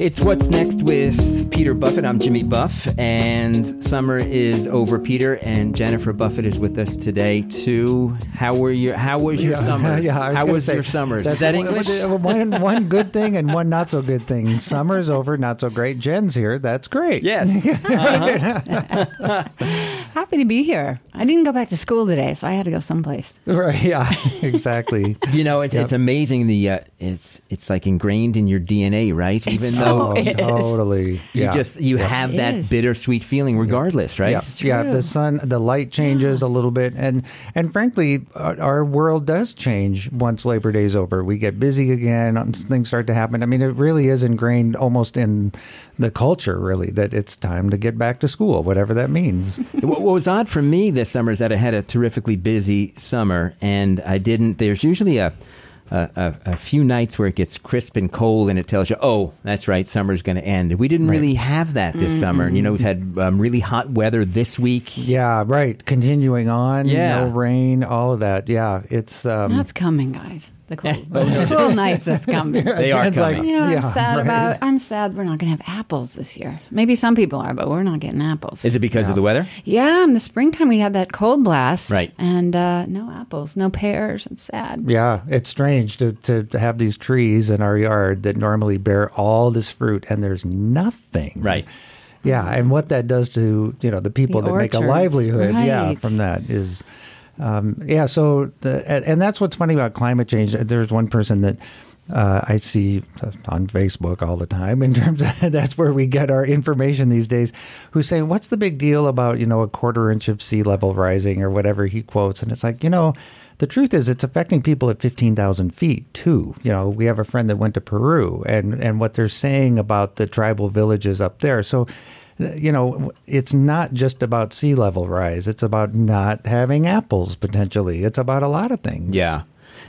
It's What's Next with Peter Buffett. I'm Jimmy Buff, and summer is over. Peter and Jennifer Buffett is with us today too. How were your How was your Yeah, summers? yeah, I was How was say, your summers? that's Is that English? One, one good thing and one not so good thing. Summer's over, not so great. Jen's here. That's great. Yes. Uh-huh. Happy to be here. I didn't go back to school today, so I had to go someplace. Right. Yeah. Exactly. You know, it's, it's amazing. The uh, it's it's like ingrained in your DNA, right? Even though oh, it is. totally. you yeah. just you have It that is. bittersweet feeling, regardless, right? Yeah, yeah. The sun, the light changes a little bit, and and frankly, our, our world does change once Labor Day's over. We get busy again. Things start to happen. I mean, it really is ingrained almost in the culture, really, that it's time to get back to school, whatever that means. what, what was odd for me this summer is that I had a terrifically busy summer, and I didn't. There's usually a a, a, a few nights where it gets crisp and cold, and it tells you, "Oh, that's right, summer's going to end." We didn't really have that this summer. And, you know, we've had um, really hot weather this week. Yeah, right. Continuing on, Yeah. no rain, all of that. Yeah, it's um, That's coming, guys. The cool, the cool nights that's coming. They are Jen's like, coming. You know, what Yeah, I'm sad right. about. I'm sad we're not going to have apples this year. Maybe some people are, but we're not getting apples. Is it because of the weather? yeah, in the springtime we had that cold blast, Right. And uh, no apples, no pears. It's sad. Yeah, it's strange to, to, to have these trees in our yard that normally bear all this fruit and there's nothing. Right. Yeah, and what that does to you know the people The that make a orchards, livelihood, yeah, from that is, um, yeah. So the and that's what's funny about climate change. There's one person that. Uh, I see on Facebook all the time. In terms of that's where we get our information these days. Who's saying, "What's the big deal about you know a quarter inch of sea level rising or whatever he quotes?" And it's like you know, the truth is it's affecting people at 15,000 feet too. You know, we have a friend that went to Peru and, and what they're saying about the tribal villages up there. So, you know, it's not just about sea level rise. It's about not having apples potentially. It's about a lot of things. Yeah.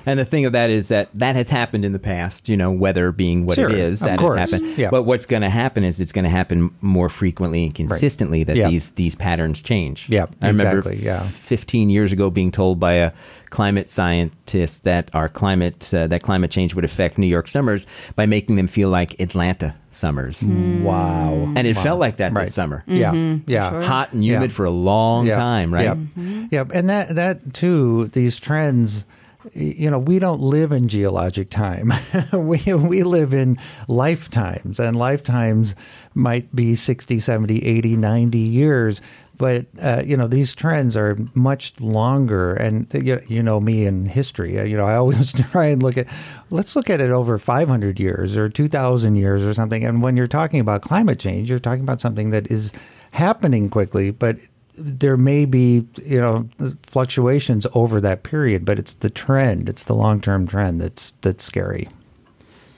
And the thing of that is that that has happened in the past, you know, weather being what Sure, it is, that course. has happened. Yeah. But what's going to happen is it's going to happen more frequently and consistently that Yeah. these these patterns change. Yeah, I remember exactly, yeah. 15 years ago being told by a climate scientists that our climate uh, that climate change would affect New York summers by making them feel like Atlanta summers. Hmm. Wow. And it felt like that Right. this summer. Yeah. Mm-hmm. Yeah. Hot and humid Yeah. for a long Yeah. time, right? Yep. Mm-hmm. Yep. And that that too, these trends, you know, we don't live in geologic time. we we live in lifetimes, and lifetimes might be 60, 70, 80, 90 years. But uh, you know these trends are much longer, and you, know me in history. uh, You know I always try and look at, let's look at it over 500 years or 2,000 years or something. And when you're talking about climate change, you're talking about something that is happening quickly, but there may be you know fluctuations over that period, but it's the trend, it's the long term trend that's that's scary.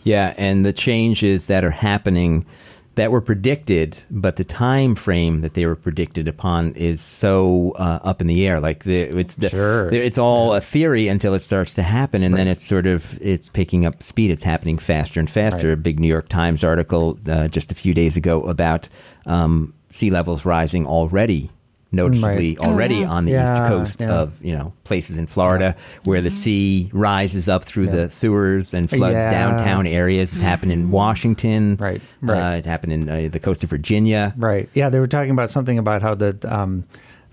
Yeah, and the changes that are happening that were predicted, but the time frame that they were predicted upon is so uh, up in the air. Like the, it's the, Sure. the- it's all a theory until it starts to happen, and then it's sort of it's picking up speed. It's happening faster and faster. Right. A big New York Times article uh, just a few days ago about um, sea levels rising already. Noticeably, Right. Oh, already yeah. on the east coast yeah. of you know places in Florida where the sea rises up through the sewers and floods Yeah. downtown areas. It happened in Washington. Right, Uh, right. it happened in uh, the coast of Virginia. Right. Yeah, they were talking about something about how the um,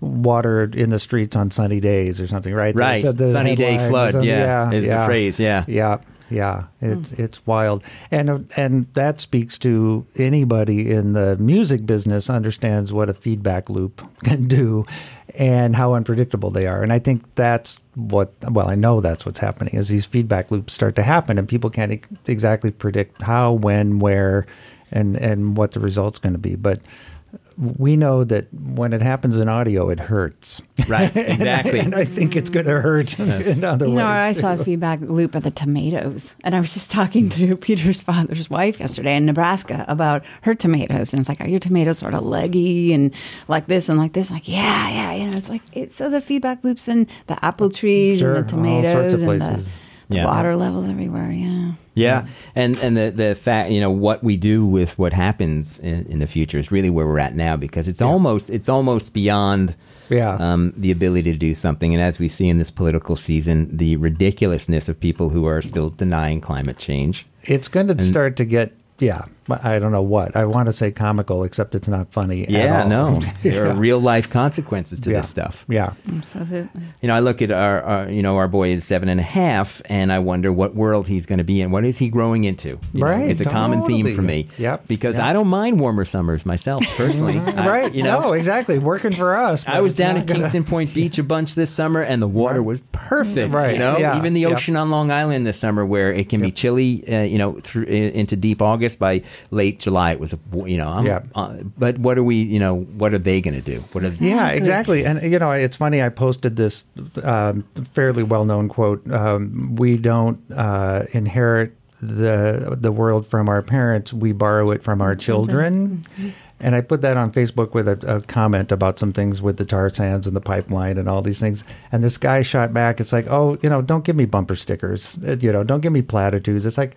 water in the streets on sunny days or something, right? Right. said the Sunny day headline or flood, something. yeah, is the phrase, yeah. Yeah. Yeah, hmm. it's it's wild, and and that speaks to anybody in the music business understands what a feedback loop can do, and how unpredictable they are. And I think that's what well, I know that's what's happening is these feedback loops start to happen, and people can't ex- exactly predict how, when, where, and and what the result's going to be. But we know that when it happens in audio, it hurts. Right, exactly. and I think it's going to hurt in other You ways. know, I saw a feedback loop of the tomatoes, and I was just talking to Peter's father's wife yesterday in Nebraska about her tomatoes, and it's like, are your tomatoes sort of leggy and like this and like this? like, yeah, yeah, you know, it's like it's so the feedback loops and the apple trees Sure, and the tomatoes of and the, places. the Yeah. water levels everywhere. Yeah. Yeah, and and the the fact you know what we do with what happens in, in the future is really where we're at now because it's almost it's almost beyond Yeah. um, the ability to do something. And as we see in this political season, the ridiculousness of people who are still denying climate change. It's going to start to get, yeah, I don't know what. I want to say comical, except it's not funny. at Yeah, all. no, there Yeah. are real life consequences to yeah. this stuff. Yeah. Absolutely. You know, I look at our, our, you know, our boy is seven and a half, and I wonder what world he's going to be in. What is he growing into? You know, Right, it's a common theme for me. Yep, Because yep. I don't mind warmer summers myself, personally. I- right. you know, no, exactly. Working for us. I was down at gonna- Kingston Point Beach a bunch this summer, and the water was perfect. Right, You know, yeah, even the yep. ocean on Long Island this summer, where it can be chilly, uh, you know, through into deep August. By late July, it was a, you know, I'm, Yep. uh, but what are we? You know, what are they going to do? What are Yeah, exactly. And you know, it's funny. I posted this um, fairly well-known quote: um, "We don't uh, inherit the the world from our parents; we borrow it from our children." And I put that on Facebook with a, a comment about some things with the tar sands and the pipeline and all these things. And this guy shot back. It's like, oh, you know, don't give me bumper stickers. Uh, You know, don't give me platitudes. It's like,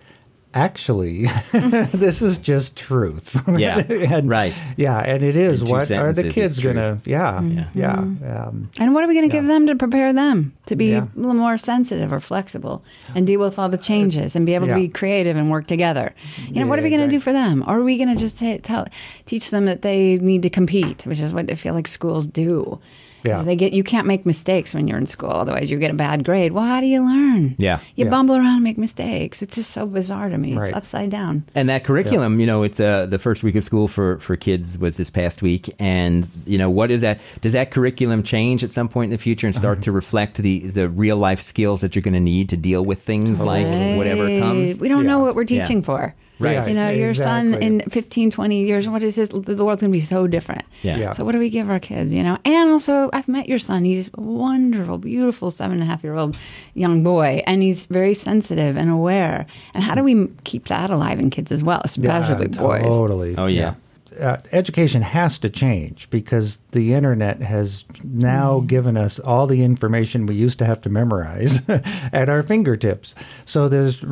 actually, this is just truth. Yeah, and, right. Yeah, and it is. In two What are the kids gonna? Yeah, Yeah. yeah. Um, And what are we going to give them to prepare them to be Yeah. a little more sensitive or flexible and deal with all the changes and be able to be creative and work together? You know, what are we going to do for them? Or are we going to just ta- tell, teach them that they need to compete, which is what I feel like schools do? Yeah. They get you can't make mistakes when you're in school, otherwise you get a bad grade. Well, how do you learn? Yeah. you Yeah. bumble around and make mistakes. It's just so bizarre to me. It's Right. upside down. And that curriculum, you know, it's uh, the first week of school for, for kids was this past week, and you know, what is that? Does that curriculum change at some point in the future and Uh-huh. start to reflect the the real life skills that you're going to need to deal with things like whatever comes? We don't know what we're Yeah. teaching for. Right. You know, your son in 15, 20 years, what is this? The world's going to be so different. Yeah. Yeah. So, what do we give our kids, you know? And also, I've met your son. He's a wonderful, beautiful seven and a half year old young boy, and he's very sensitive and aware. And how do we keep that alive in kids as well, especially yeah, boys? Totally. Oh, yeah. Uh, education has to change because the internet has now Mm. given us all the information we used to have to memorize at our fingertips. So there's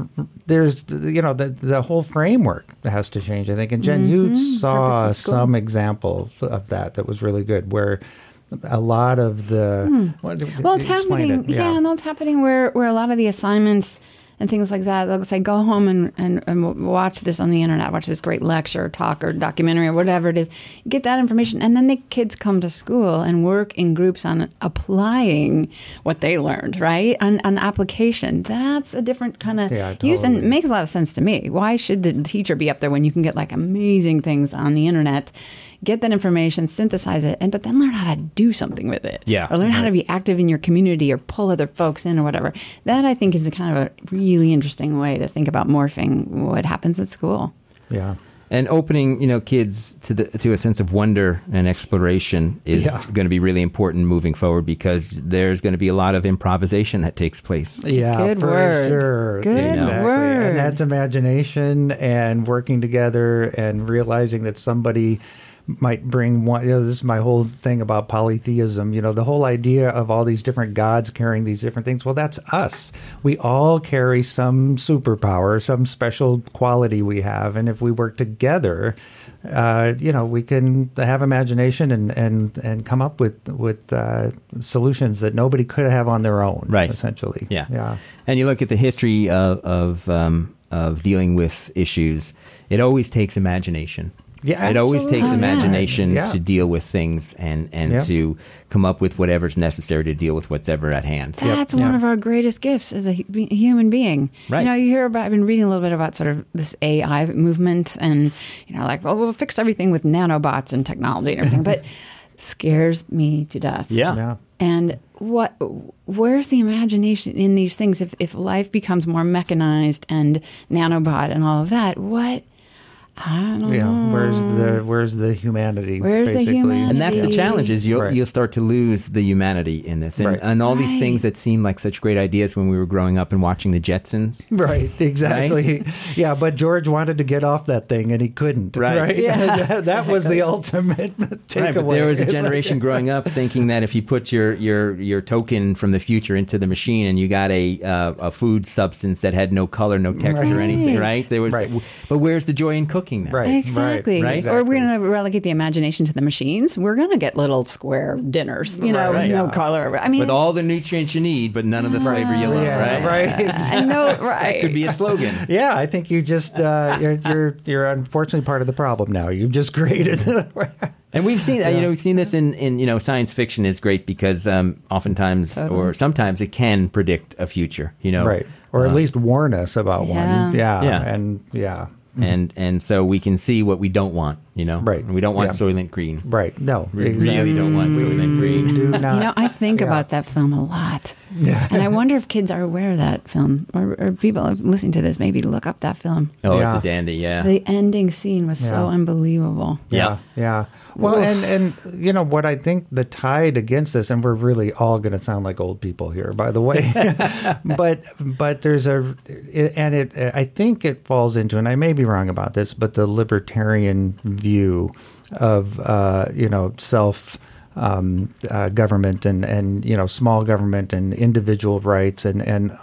there's you know the the whole framework has to change. I think, and Jen, you Mm-hmm. Purpose saw some examples of that that was really good where. A lot of the Hmm. Well, it's happening. it. Yeah, no, it's happening where where a lot of the assignments and things like that. They'll say, go home and, and, and watch this on the internet, watch this great lecture, or talk, or documentary, or whatever it is. Get that information, and then the kids come to school and work in groups on applying what they learned, right? On, on application. That's a different kind of Yeah, use, and makes a lot of sense to me. Why should the teacher be up there when you can get like amazing things on the internet? Get that information, synthesize it, and but then learn how to do something with it. Yeah. Or learn how to be active in your community or pull other folks in or whatever. That I think is a kind of a really interesting way to think about morphing what happens at school. yeah. And opening, you know, kids to the to a sense of wonder and exploration is Yeah. going to be really important moving forward because there's going to be a lot of improvisation that takes place. Yeah, Good for word. sure. Good exactly. word. And that's imagination and working together and realizing that somebody might bring one. You know, this is my whole thing about polytheism. You know, the whole idea of all these different gods carrying these different things. Well, that's us. We all carry some superpower, some special quality we have, and if we work together. Uh, you know, we can have imagination and, and, and come up with with uh, solutions that nobody could have on their own. Right. Essentially. Yeah. Yeah. And you look at the history of of, um, of dealing with issues. It always takes imagination. Yeah, it always takes absolutely. Oh, yeah. imagination Yeah. to deal with things and and Yeah. to come up with whatever's necessary to deal with whatever at hand. That's Yep. one Yeah. of our greatest gifts as a human being. Right. You know, you hear about, I've been reading a little bit about sort of this AI movement and, you know, like, well, we'll fix everything with nanobots and technology and everything, but it scares me to death. Yeah. Yeah. And what, where's the imagination in these things? If, if life becomes more mechanized and nanobot and all of that, what, I don't Yeah, know. where's the where's the humanity? Where's the humanity? And that's the challenge is you'll Right. you'll start to lose the humanity in this, and, Right. and all these things that seem like such great ideas when we were growing up and watching the Jetsons. Right, exactly. Yeah, but George wanted to get off that thing and he couldn't. Right. Right. Yeah. that, that was the ultimate takeaway. Right, but there was a generation growing up thinking that if you put your your your token from the future into the machine and you got a uh, a food substance that had no color, no texture, or anything, Right. right? There was, Right. but where's the joy in cooking? Cooking them. Right. Exactly. right, Or we're going to relegate the imagination to the machines. We're going to get little square dinners, you know, Right. with no Yeah. color. I mean, With all the nutrients you need, but none of the flavor you love, Yeah, right? right. I know, right. Could be a slogan. Yeah, I think you just uh, you're, you're you're unfortunately part of the problem now. You've just created. And we've seen, uh, you know, we've seen this in, in, you know, science fiction is great because um, oftentimes or sometimes it can predict a future, you know, right, or at least warn us about Yeah. one. Yeah, Yeah. and yeah, and and so we can see what we don't want, you know, Right. And we don't want Yeah. Soylent Green. right. No, We really don't want Soylent Green. Do not. You know, I think yeah. about that film a lot. Yeah. And I wonder if kids are aware of that film or, or people listening to this maybe look up that film. Oh, it's a dandy, yeah. The ending scene was so Yeah. unbelievable. Yeah, yeah. Well, and and you know what I think the tide against this, and we're really all going to sound like old people here, by the way. but but there's a, and it I think it falls into, and I may be wrong about this, but the libertarian view of uh, you know self. Um, uh, government and, and you know small government and individual rights and and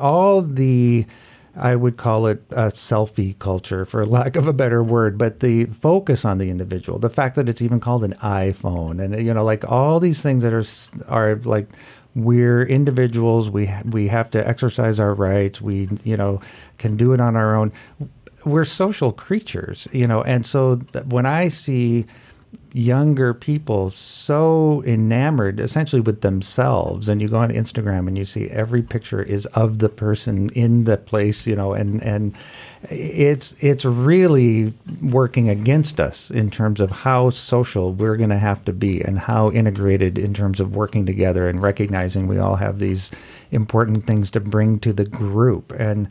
all the I would call it a selfie culture, for lack of a better word, but the focus on the individual, the fact that it's even called an iPhone, and you know, like all these things that are are like we're individuals. We we have to exercise our rights. We you know can do it on our own. We're social creatures, you know, and so when I see younger people so enamored essentially with themselves. And you go on Instagram and you see every picture is of the person in the place you know and and it's it's really working against us in terms of how social we're going to have to be and how integrated in terms of working together and recognizing we all have these important things to bring to the group. And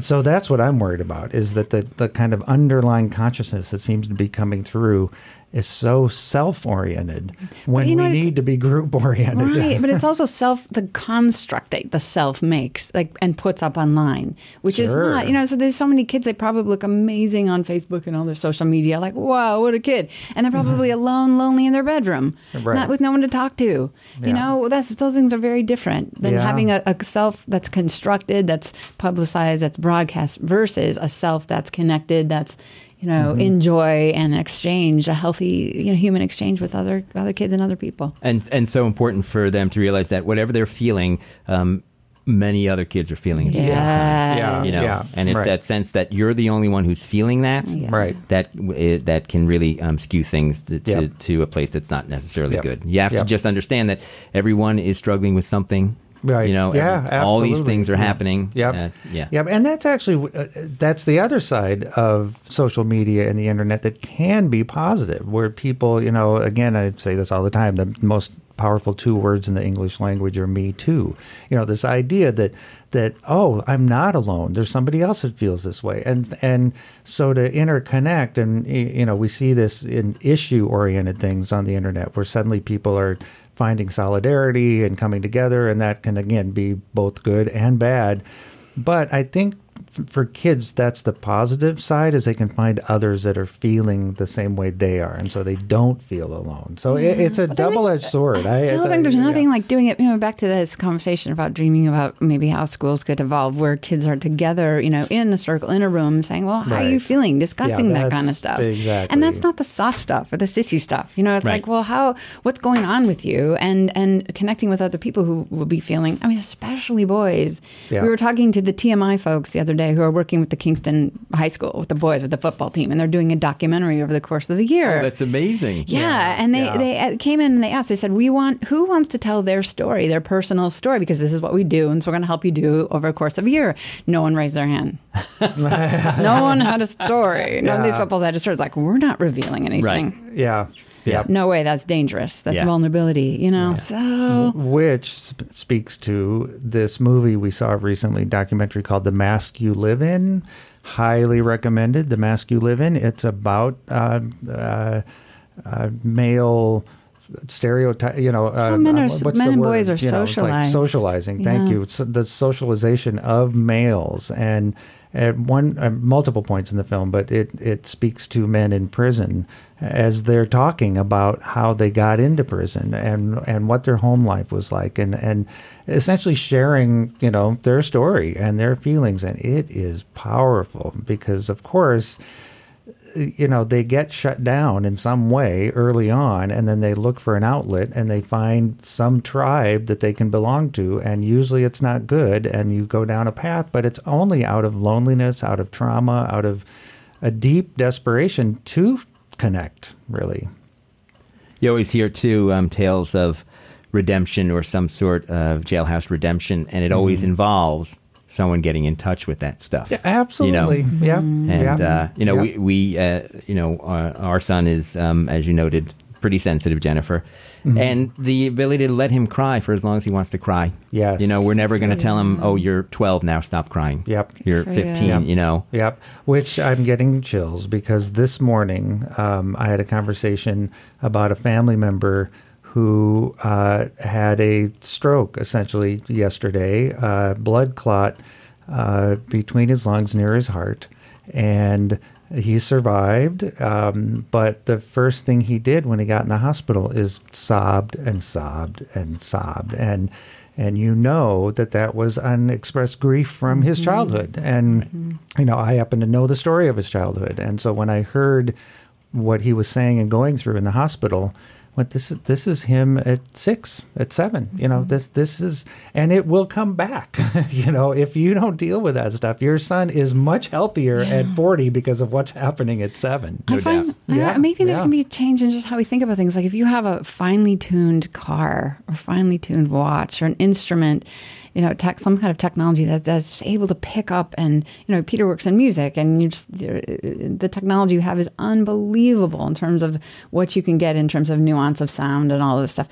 so that's what I'm worried about is that the, the kind of underlying consciousness that seems to be coming through is so self oriented when you know we need to be group oriented. Right, but it's also self the construct that the self makes like and puts up online, which is not you know. So there's so many kids they probably look amazing on Facebook and all their social media, like wow, what a kid, and they're probably mm-hmm. alone, lonely in their bedroom, Right. not with no one to talk to. Yeah. You know, that's those things are very different than Yeah. having a, a self that's constructed, that's publicized, that's broadcast, versus a self that's connected, that's you know Mm-hmm. enjoy and exchange a healthy you know human exchange with other other kids and other people. and and so important for them to realize that whatever they're feeling, um, many other kids are feeling at the same time. Yeah. You know, Yeah. and it's Right. that sense that you're the only one who's feeling that, Yeah. Right. That it, that can really um, skew things to, to, Yep. to a place that's not necessarily Yep. good. You have to just understand that everyone is struggling with something. Right. You know, Yeah, every- all these things are happening. Yep. Uh, yeah. Yep. And that's actually uh, that's the other side of social media and the internet that can be positive, where people, you know, again, I say this all the time. The most powerful two words in the English language are "me too." You know, this idea that that oh, I'm not alone. There's somebody else that feels this way, and and so to interconnect, and you know, we see this in issue oriented things on the internet, where suddenly people are finding solidarity and coming together, and that can again be both good and bad. But I think for kids, that's the positive side is they can find others that are feeling the same way they are, and so they don't feel alone. So it, it's a double edged sword. I still think there's yeah. nothing like doing it. You know, back to this conversation about dreaming about maybe how schools could evolve, where kids are together, you know, in a circle, in a room, saying, "Well, how are you feeling?" Discussing Yeah, that kind of stuff. exactly. And that's not the soft stuff or the sissy stuff. You know, it's Right. like, well, how, what's going on with you, and and connecting with other people who will be feeling. I mean, especially boys. Yeah. We were talking to the TMI folks the other day who are working with the Kingston High School with the boys with the football team, and they're doing a documentary over the course of the year. Oh, that's amazing. Yeah, and they yeah. they uh, came in and they asked. They said, "We want who wants to tell their story, their personal story, because this is what we do, and so we're going to help you do over a course of a year." No one raised their hand. no one had a story. None of these Yeah. couples had a story. It's like we're not revealing anything. Right. Yeah. Yeah. No way. That's dangerous. That's Yeah. vulnerability. You know. So Which sp- speaks to this movie we saw recently, documentary called "The Mask You Live In." Highly recommended. "The Mask You Live In." It's about uh, uh, uh, male stereotype. You know, uh, Well, men are- uh, what's men the and word? boys are You know, like socialized. socializing. Thank you. So the socialization of males and. At one, uh, multiple points in the film, but it, it speaks to men in prison as they're talking about how they got into prison and and what their home life was like, and and essentially sharing you know their story and their feelings, and it is powerful because of course you know they get shut down in some way early on and then they look for an outlet and they find some tribe that they can belong to and usually it's not good and you go down a path but it's only out of loneliness out of trauma out of a deep desperation to connect really. You always hear too um, tales of redemption or some sort of jailhouse redemption, and it always involves someone getting in touch with that stuff. yeah, absolutely yeah And yeah. uh, you know, Yeah. we, we uh, you know, our, our son is, um, as you noted, pretty sensitive, Jennifer, Mm-hmm. and the ability to let him cry for as long as he wants to cry. Yes. You know, we're never going to tell him, "Oh, you're 12 now, stop crying." Yep. You're 15. Yep. You know. Yep. Which I'm getting chills because this morning um, I had a conversation about a family member who uh, had a stroke essentially yesterday, uh, blood clot uh, between his lungs near his heart. And he survived. Um, but the first thing he did when he got in the hospital is sobbed and sobbed and sobbed. And and you know that that was unexpressed grief from his childhood. And you know, I happen to know the story of his childhood, and so when I heard what he was saying and going through in the hospital, what this is this is him at six, at seven. You know, mm-hmm. this this is, and it will come back. you know, if you don't deal with that stuff, your son is much healthier at forty because of what's happening at seven. I find Yeah, maybe there yeah. can be a change in just how we think about things. Like if you have a finely tuned car or finely tuned watch or an instrument, you know, tech, some kind of technology that, that's able to pick up and, you know, Peter works in music and you just, uh, the technology you have is unbelievable in terms of what you can get in terms of nuance of sound and all this stuff.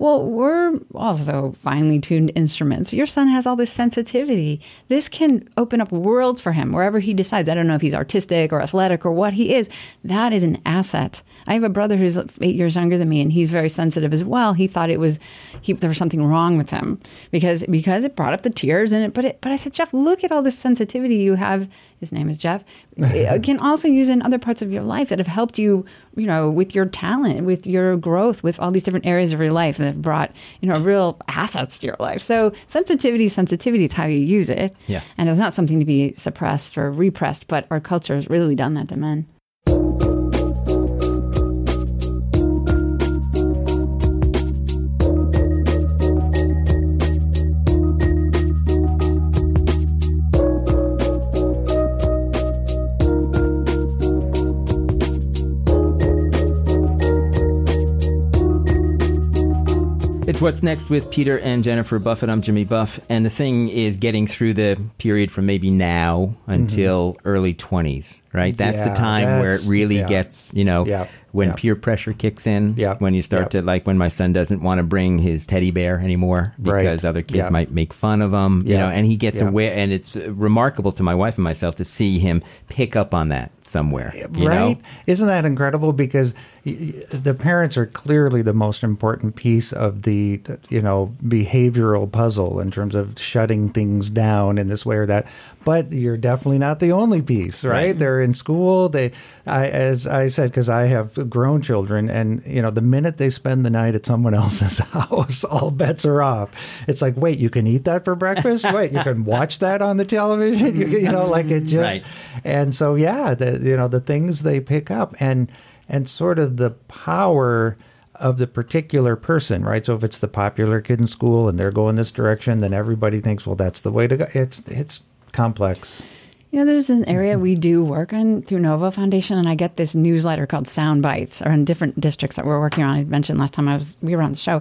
Well, we're also finely tuned instruments. Your son has all this sensitivity. This can open up worlds for him wherever he decides. I don't know if he's artistic or athletic or what he is. That is an asset. I have a brother who's eight years younger than me, and he's very sensitive as well. He thought it was he, there was something wrong with him because because it brought up the tears and it. But it, but I said, Jeff, look at all this sensitivity you have. His name is Jeff. It can also use in other parts of your life that have helped you, you know, with your talent, with your growth, with all these different areas of your life that have brought, you know, real assets to your life. So sensitivity, sensitivity, it's how you use it. Yeah. And it's not something to be suppressed or repressed, but our culture has really done that to men. It's what's next with Peter and Jennifer Buffett. I'm Jimmy Buff, and the thing is getting through the period from maybe now mm-hmm. until early 20s, right? That's the Yeah, time where it really yeah. gets, you know, Yeah, when peer pressure kicks in. Yeah, When you start to, like, when my son doesn't want to bring his teddy bear anymore Right. because other kids might make fun of him, you know, and he gets aware. And it's remarkable to my wife and myself to see him pick up on that somewhere, you right? know? Isn't that incredible? Because the parents are clearly the most important piece of the you know behavioral puzzle in terms of shutting things down in this way or that. But you're definitely not the only piece, right? Right. They're in school. They, I, as I said, because I have grown children, and you know, the minute they spend the night at someone else's house, all bets are off. It's like, wait, you can eat that for breakfast. wait, you can watch that on the television. You, you know, like it just. Right. And so, yeah, the you know the things they pick up and and sort of the power of the particular person, right? So if it's the popular kid in school and they're going this direction, then everybody thinks, well, that's the way to go. It's it's complex. You know, this is an area we do work on through NoVo Foundation, and I get this newsletter called Sound Bites, or in different districts that we're working on. I mentioned last time I was we were on the show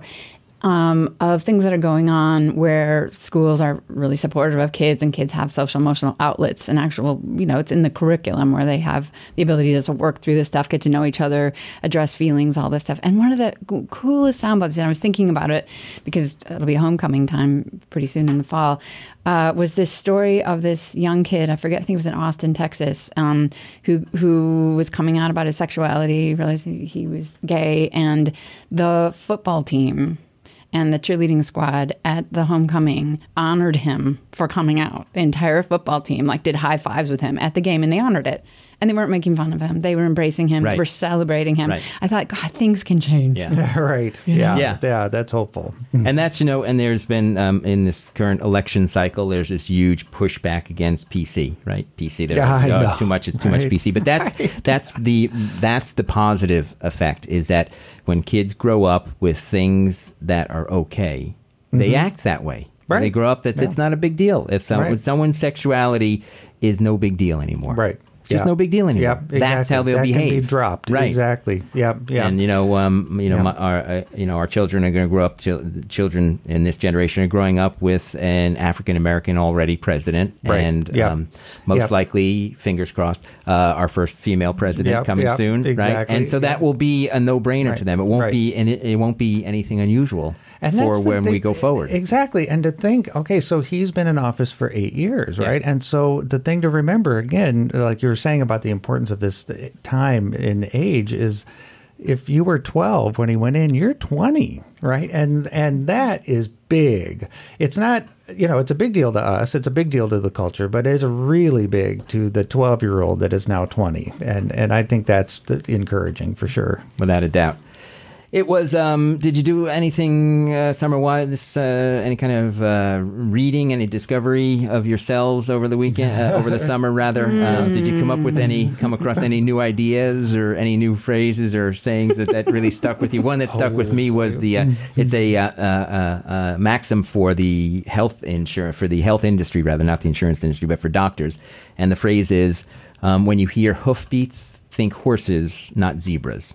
um, of things that are going on where schools are really supportive of kids, and kids have social emotional outlets, and actual, you know, it's in the curriculum where they have the ability to work through this stuff, get to know each other, address feelings, all this stuff. And one of the coolest soundbites, and I was thinking about it because it'll be homecoming time pretty soon in the fall uh, was this story of this young kid. I forget. I think it was in Austin, Texas, um, who who was coming out about his sexuality, realized he, he was gay, and the football team and the cheerleading squad at the homecoming honored him for coming out. The entire football team like did high fives with him at the game, and they honored it. And they weren't making fun of him. They were embracing him. Right. They were celebrating him. Right. I thought, God, things can change. Yeah. right. Yeah. Yeah. yeah. That's hopeful. and that's you know, and there's been um, in this current election cycle, there's this huge pushback against PC, right? PC, they're Yeah, I "Oh, know. it's too much, it's too much PC. But that's that's the that's the positive effect is that when kids grow up with things that are okay, they act that way. Right. They grow up that it's not a big deal. If some, Right. someone's sexuality is no big deal anymore, Right. It's just no big deal anymore. Yep. Exactly. That's how they'll that behave. Can be dropped. right? Exactly. Yep. Yeah. And you know, um, you know, my, our uh, you know our children are going to grow up. Chil- children in this generation are growing up with an African American already president, Right. and Yeah. um, most Yeah. likely, fingers crossed, uh, our first female president Yep, coming yep, soon, right? And so that will be a no-brainer to them. It won't right. be, and it, it won't be anything unusual And for when we go forward. Exactly. And to think, okay, so he's been in office for eight years, Yeah. right? And so the thing to remember, again, like you were saying about the importance of this time in age, is if you were 12 when he went in, you're 20, right? And and that is big. It's not, you know, it's a big deal to us. It's a big deal to the culture, but it's really big to the 12 year old that is now 20. And and I think that's encouraging for sure. without a doubt. It was. Um, did you do anything uh, summer wise? Uh, any kind of uh, reading, any discovery of yourselves over the weekend, uh, over the summer rather? Um, did you come up with any, come across any new ideas or any new phrases or sayings that, that really stuck with you? One that stuck with me was the. Uh, it's a uh, uh, uh, uh, maxim for the health insurance for the health industry rather, not the insurance industry, but for doctors. And the phrase is, um, "When you hear hoofbeats, think horses, not zebras."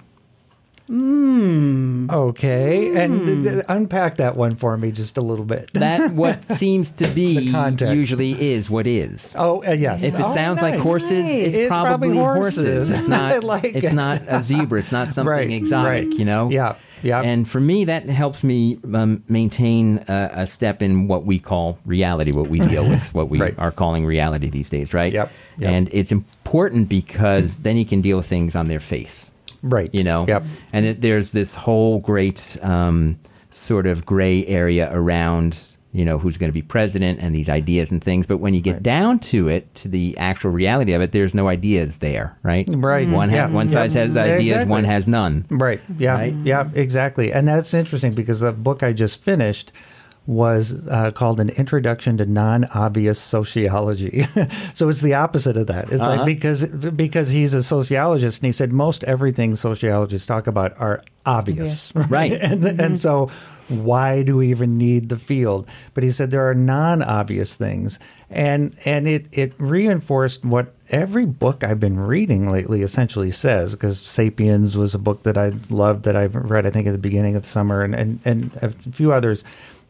Okay. And th- th- unpack that one for me just a little bit. that what seems to be usually is what is. Oh, uh, yes. If it Oh, sounds like nice. horses, it's, It's probably, probably horses. horses. It's not. like it's it. not a zebra. It's not something Right, exotic. right. You know. Yeah, yeah. And for me, that helps me um, maintain a, a step in what we call reality, what we deal with, what we Right. are calling reality these days, right? Yep, yep. And it's important because then you can deal with things on their face Right. you know Yep. and it, there's this whole great um, sort of gray area around you know who's going to be president and these ideas and things but when you get Right. down to it to the actual reality of it there's no ideas there right Right. one ha- Yeah. one side Yeah. has ideas exactly. one has none Right. Yeah. Right? Yeah. Exactly. And that's interesting because the book I just finished was uh, called an introduction to non-obvious sociology. So it's the opposite of that. It's Uh-huh. like because because he's a sociologist and he said most everything sociologists talk about are obvious. Right. and, and so why do we even need the field? But he said there are non-obvious things. And and it it reinforced what every book i've been reading lately essentially says because sapiens was a book that i loved that i've read i think at the beginning of the summer and and, and a few others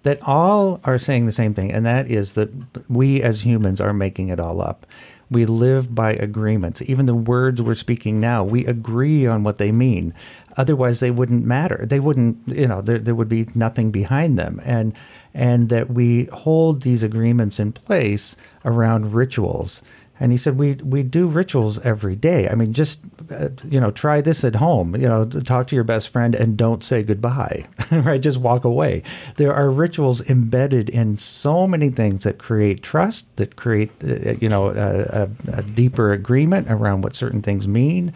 that all are saying the same thing and that is that we as humans are making it all up we live by agreements. Even the words we're speaking now, we agree on what they mean. Otherwise, they wouldn't matter. They wouldn't, you know, there, there would be nothing behind them. And and that we hold these agreements in place around rituals. And he said, we, we do rituals every day. I mean, just, uh, you know, try this at home. You know, talk to your best friend and don't say goodbye, right? Just walk away. There are rituals embedded in so many things that create trust, that create, uh, you know, a, a, a deeper agreement around what certain things mean.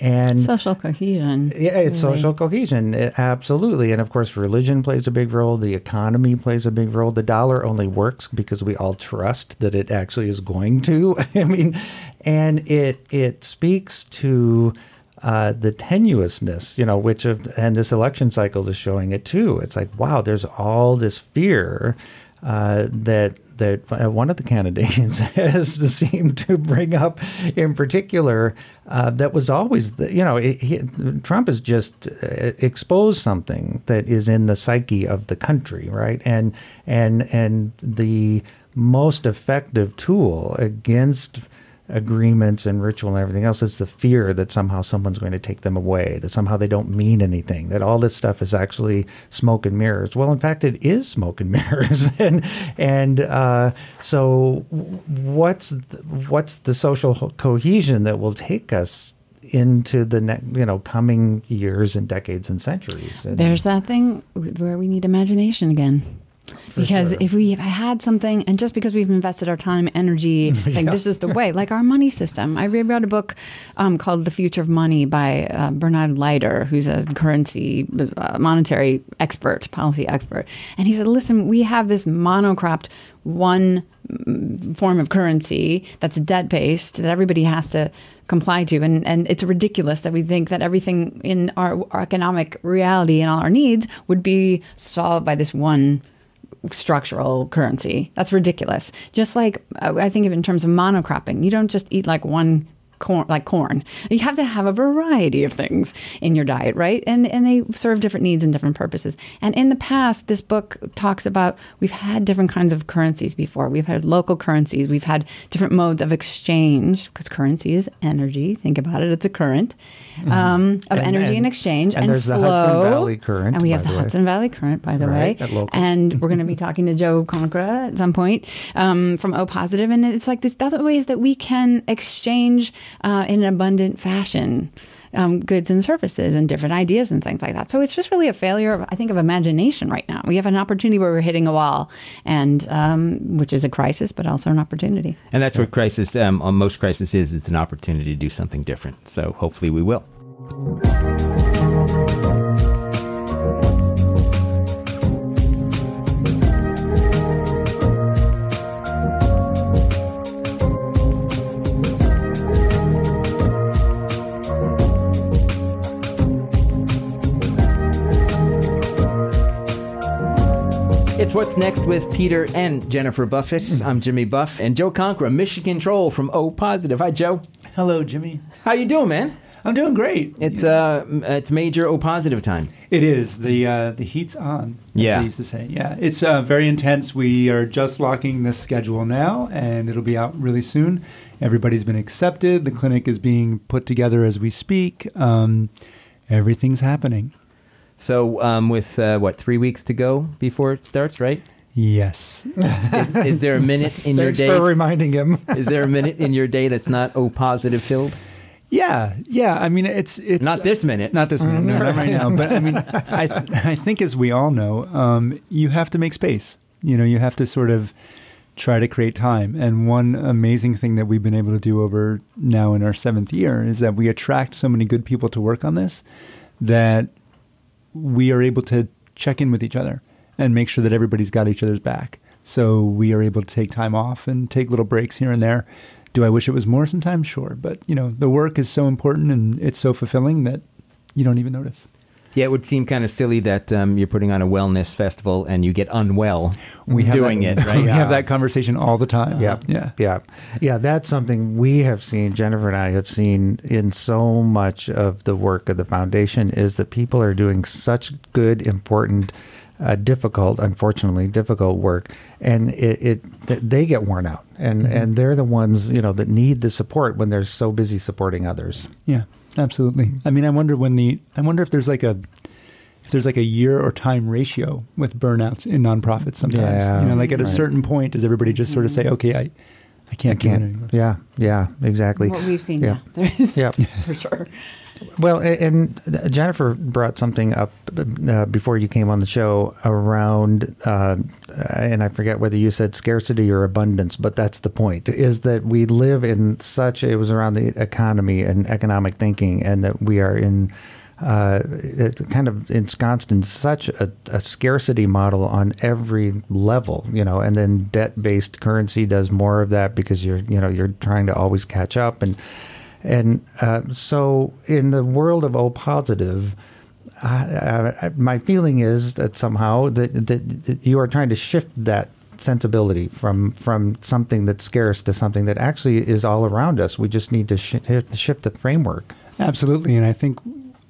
And Social cohesion. yeah, it's really. social cohesion, eh, absolutely. And of course, religion plays a big role. The economy plays a big role. The dollar only works because we all trust that it actually is going to. I mean, and it it speaks to uh, the tenuousness, you know, which of and this election cycle is showing it too. It's like, wow, there's all this fear uh, that that uh, one of the candidates has seemed to bring up in particular uh, that was always the, you know he, Trump has just uh, exposed something that is in the psyche of the country right? And and and the most effective tool against agreements and ritual and everything else. It's the fear that somehow someone's going to take them away, that somehow they don't mean anything, that all this stuff is actually smoke and mirrors. Well, in fact, it is smoke and mirrors, and and uh, so what's the, what's the social cohesion that will take us into the ne- you know coming years and decades and centuries? And- There's that thing where we need imagination again. Because sure. if we had something, and just because we've invested our time, energy, like this is the way, like our money system. I read a book um, called The Future of Money by uh, Bernard Lietaer, who's a currency, uh, monetary expert, policy expert. And he said, listen, we have this monocropped one mm, form of currency that's debt based that everybody has to comply to. And, and it's ridiculous that we think that everything in our, our economic reality and all our needs would be solved by this one structural currency. That's ridiculous. Just like uh, I think of in terms of monocropping, you don't just eat like one corn like corn. You have to have a variety of things in your diet, right? And and they serve different needs and different purposes. And in the past, this book talks about we've had different kinds of currencies before. We've had local currencies. We've had different modes of exchange because currency is energy. Think about it; it's a current um, of And- energy and, and- exchange and and, there's the flow. Hudson Valley Current, and we have the the. Hudson Valley Current, by the Right, way. And we're going to be talking to Joe Concra at some point um, from O Positive, and it's like this other ways that we can exchange uh, in an abundant fashion. Um, goods and services and different ideas and things like that. So it's just really a failure, of, I think, of imagination right now. We have an opportunity where we're hitting a wall, and um, which is a crisis, but also an opportunity. And that's what crisis, um, on most crisis is. It's an opportunity to do something different. So hopefully we will. What's Next with Peter and Jennifer Buffett. I'm Jimmy Buff and Joe Concra, Michigan Troll from O Positive. Hi, Joe. Hello, Jimmy. How you doing, man? I'm doing great. It's uh, it's major O Positive time. It is the uh, the heat's on. As Yeah. used to say. Yeah, it's uh, very intense. We are just locking the schedule now, and it'll be out really soon. Everybody's been accepted. The clinic is being put together as we speak. Um, everything's happening. So, um, with uh, what three weeks to go before it starts, right? Yes. Is, is there a minute in your day? Thanks for reminding him. is there a minute in your day that's not O Positive filled? Yeah, yeah. I mean, it's it's Not this minute. Not this minute, no, not right now. But I mean, I th- I think as we all know, um, you have to make space. You know, you have to sort of try to create time. And one amazing thing that we've been able to do over now in our seventh year is that we attract so many good people to work on this that we are able to check in with each other and make sure that everybody's got each other's back. So we are able to take time off and take little breaks here and there. Do I wish it was more sometimes? Sure. But, you know, the work is so important and it's so fulfilling that you don't even notice. Yeah, it would seem kind of silly that um, you're putting on a wellness festival and you get unwell have doing that, it, right? We have that conversation all the time. Yeah, Yeah. yeah, yeah. That's something we have seen. Jennifer and I have seen in so much of the work of the foundation is that people are doing such good, important, uh, difficult, unfortunately, difficult work, and it, it th- they get worn out, and Mm-hmm. and they're the ones you know that need the support when they're so busy supporting others. Yeah, absolutely. I mean, I wonder when the I wonder if there's like a if there's like a year or time ratio with burnouts in nonprofits sometimes. Yeah, you know, like at a certain point, does everybody just sort of say, mm-hmm. "Okay, I, I I can't, do it can't. anymore." Yeah, yeah, exactly. What we've seen, Yeah. yeah, there is Yeah. for sure. Well, and Jennifer brought something up uh, before you came on the show around, uh, and I forget whether you said scarcity or abundance, but that's the point: is that we live in such. It was around the economy and economic thinking, and that we are in. Uh, kind of ensconced in such a, a scarcity model on every level, you know, and then debt-based currency does more of that because you're, you know, you're trying to always catch up, and and uh, so, in the world of O positive, I, I, my feeling is that somehow that, that, that you are trying to shift that sensibility from from something that's scarce to something that actually is all around us. We just need to sh- shift the framework. Absolutely, and I think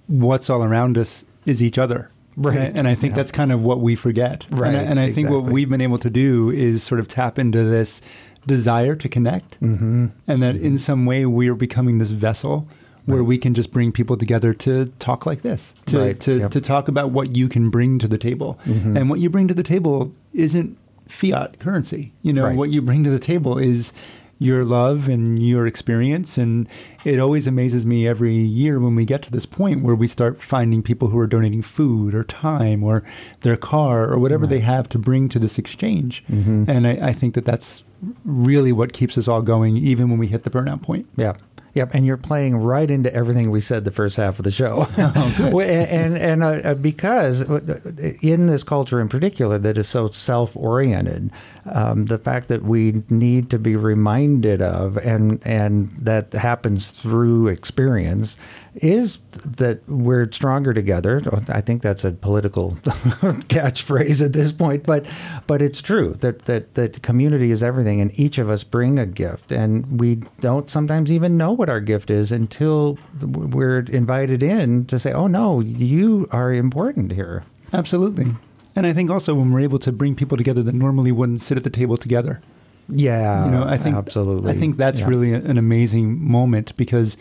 what's all around us is each other. Right. And I, and I think Yeah. that's kind of what we forget. Right, And I, and I think what we've been able to do is sort of tap into this desire to connect, mm-hmm. and that in some way we are becoming this vessel where we can just bring people together to talk like this, to Right, to, yep. Mm-hmm. to talk about what you can bring to the table, and what you bring to the table isn't fiat currency. You know, Right. what you bring to the table is your love and your experience. And it always amazes me every year when we get to this point where we start finding people who are donating food or time or their car or whatever right. they have to bring to this exchange. Mm-hmm. And I, I think that that's really what keeps us all going, even when we hit the burnout point. Yeah. Yep, and you're playing right into everything we said the first half of the show. Oh, and and uh, uh, because uh, in this culture in particular that is so self-oriented, um, the fact that we need to be reminded of and and that happens through experience is that we're stronger together. I think that's a political catchphrase at this point, but but it's true that that that community is everything, and each of us bring a gift, and we don't sometimes even know what our gift is until we're invited in to say, "Oh no, you are important here." Absolutely, and I think also when we're able to bring people together that normally wouldn't sit at the table together. Yeah, you know, I think absolutely. I think that's yeah. really an amazing moment because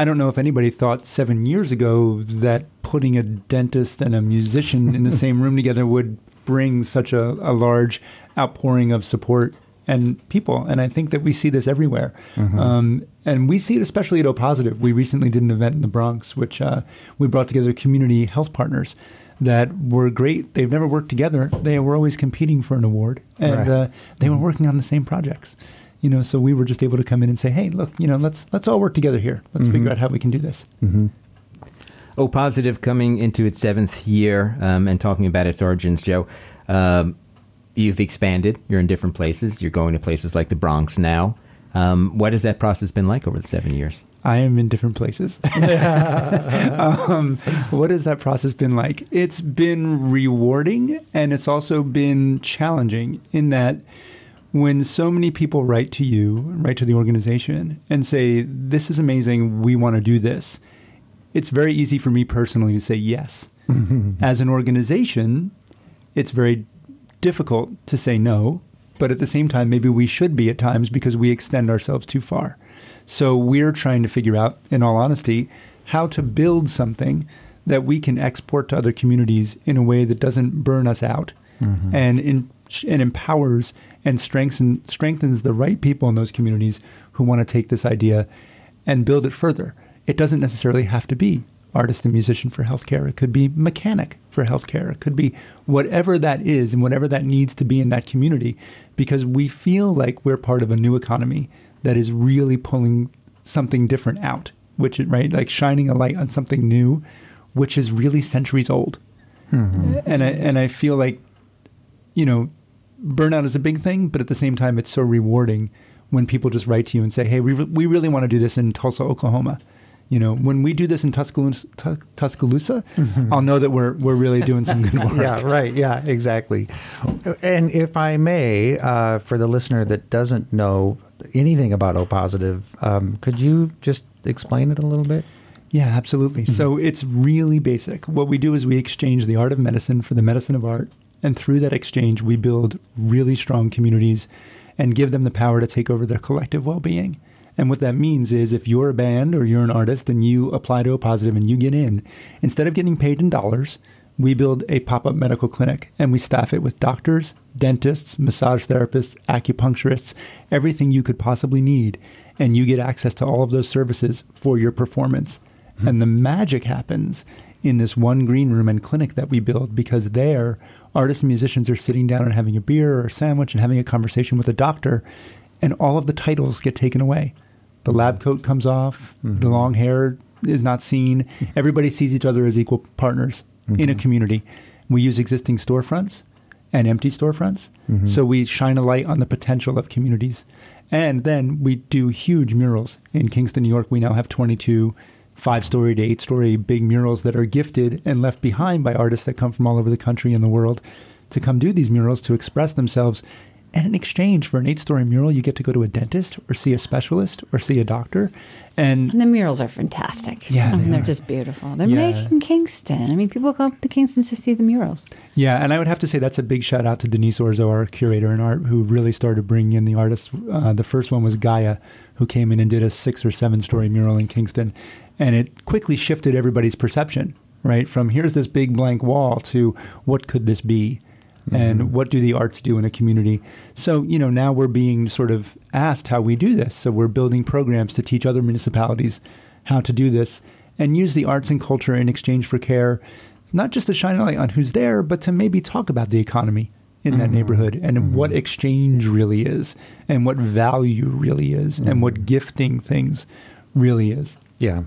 I don't know if anybody thought seven years ago that putting a dentist and a musician in the same room together would bring such a, a, large outpouring of support and people. And I think that we see this everywhere. Mm-hmm. Um, and we see it especially at O Positive. We recently did an event in the Bronx, which uh, we brought together community health partners that were great. They've never worked together. They were always competing for an award, and right. uh, they were working on the same projects you know, so we were just able to come in and say, hey, look, you know, let's let's all work together here. Let's mm-hmm. figure out how we can do this. Mm-hmm. O Positive coming into its seventh year um, and talking about its origins, Joe. Um, you've expanded. You're in different places. You're going to places like the Bronx now. Um, what has that process been like over the seven years? I am in different places. um, what has that process been like? It's been rewarding and it's also been challenging in that when so many people write to you, write to the organization, and say, This is amazing, we want to do this, it's very easy for me personally to say yes. As an organization, it's very difficult to say no, but at the same time, maybe we should be at times because we extend ourselves too far. So we're trying to figure out, in all honesty, how to build something that we can export to other communities in a way that doesn't burn us out mm-hmm. and in, and empowers and strengthen, strengthens the right people in those communities who want to take this idea and build it further. It doesn't necessarily have to be artist and musician for healthcare. It could be mechanic for healthcare. It could be whatever that is and whatever that needs to be in that community because we feel like we're part of a new economy that is really pulling something different out, which right like shining a light on something new which is really centuries old. Mm-hmm. And I and I feel like you know burnout is a big thing, but at the same time, it's so rewarding when people just write to you and say, "Hey, we re- we really want to do this in Tulsa, Oklahoma." You know, when we do this in Tuscaloosa, Tuscaloosa mm-hmm. I'll know that we're we're really doing some good work. yeah, right. Yeah, exactly. And if I may, uh, for the listener that doesn't know anything about O Positive, um, could you just explain it a little bit? Yeah, absolutely. Mm-hmm. So it's really basic. What we do is we exchange the art of medicine for the medicine of art and through that exchange, we build really strong communities and give them the power to take over their collective well being. And what that means is if you're a band or you're an artist and you apply to O Positive and you get in, instead of getting paid in dollars, we build a pop up medical clinic and we staff it with doctors, dentists, massage therapists, acupuncturists, everything you could possibly need. And you get access to all of those services for your performance. Mm-hmm. And the magic happens in this one green room and clinic that we build because there artists and musicians are sitting down and having a beer or a sandwich and having a conversation with a doctor, and all of the titles get taken away. The lab coat comes off, mm-hmm. the long hair is not seen. Everybody sees each other as equal partners mm-hmm. in a mm-hmm. community. We use existing storefronts and empty storefronts. Mm-hmm. So we shine a light on the potential of communities. And then we do huge murals. In Kingston, New York, we now have 22 five story to eight story big murals that are gifted and left behind by artists that come from all over the country and the world to come do these murals to express themselves. And in exchange for an eight story mural, you get to go to a dentist or see a specialist or see a doctor. And, and the murals are fantastic. Yeah. I mean, they are just beautiful. They're yeah. making Kingston. I mean, people come to Kingston to see the murals. Yeah. And I would have to say that's a big shout out to Denise Orzo, our curator in art, who really started bringing in the artists. Uh, the first one was Gaia, who came in and did a six or seven story mural in Kingston. And it quickly shifted everybody's perception, right? From here's this big blank wall to what could this be? Mm-hmm. and what do the arts do in a community. So, you know, now we're being sort of asked how we do this. So we're building programs to teach other municipalities how to do this and use the arts and culture in exchange for care, not just to shine a light on who's there, but to maybe talk about the economy in that mm-hmm. neighborhood and mm-hmm. what exchange really is and what value really is and what gifting things really is. Yeah,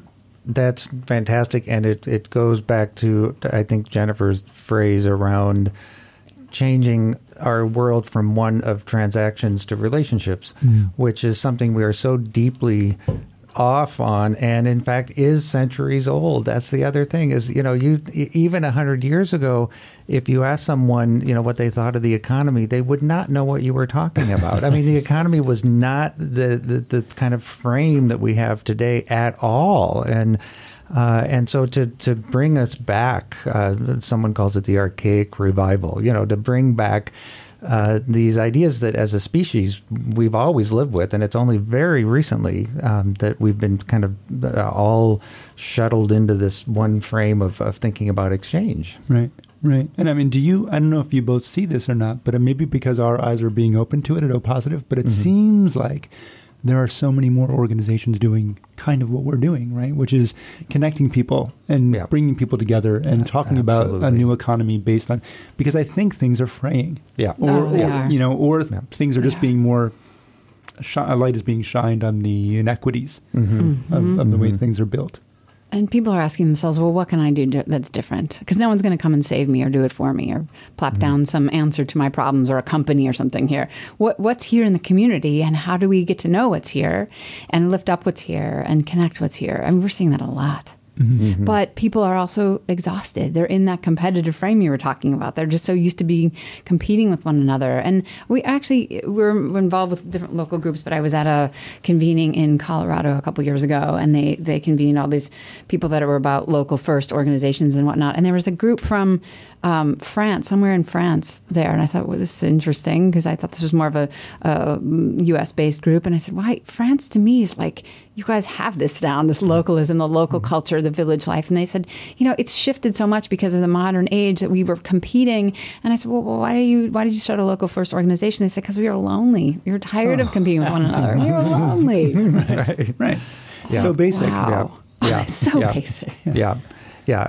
that's fantastic, and it it goes back to I think Jennifer's phrase around changing our world from one of transactions to relationships, which is something we are so deeply off on and in fact is centuries old. That's the other thing is you know you even a hundred years ago if you asked someone you know what they thought of the economy they would not know what you were talking about. I mean the economy was not the, the the kind of frame that we have today at all. And uh, and so to, to bring us back, uh, someone calls it the archaic revival, you know, to bring back uh, these ideas that as a species we've always lived with, and it's only very recently um, that we've been kind of uh, all shuttled into this one frame of, of thinking about exchange. Right, right. And I mean, do you, I don't know if you both see this or not, but maybe because our eyes are being open to it at O Positive, but it seems like there are so many more organizations doing kind of what we're doing, right? Which is connecting people and Yeah. bringing people together and talking about a new economy based on, because I think things are fraying. Yeah. Or, Oh, or, are. you know, or Yeah. things are just Yeah. being more, a light is being shined on the inequities Mm-hmm. of, of the way things are built. And people are asking themselves, well, what can I do that's different? Because no one's going to come and save me or do it for me or plop mm-hmm. down some answer to my problems or a company or something here. What, what's here in the community and how do we get to know what's here and lift up what's here and connect what's here? I mean, we're seeing that a lot. Mm-hmm. But people are also exhausted. They're in that competitive frame you were talking about. They're just so used to being competing with one another. And we actually we're involved with different local groups. But I was at a convening in Colorado a couple years ago, and they they convened all these people that were about local first organizations and whatnot. And there was a group from um, France, somewhere in France, there. And I thought, well, this is interesting because I thought this was more of a, a U.S. based group. And I said, why France to me is like you guys have this down, this localism, the local culture, the village life. And they said, you know, it's shifted so much because of the modern age that we were competing. And I said, well, well why do you, why did you start a local first organization? They said, because we were lonely. We were tired of competing with one another. We were lonely. Right. Right. Yeah. So basic. Wow. Yeah. so Yeah. basic. yeah yeah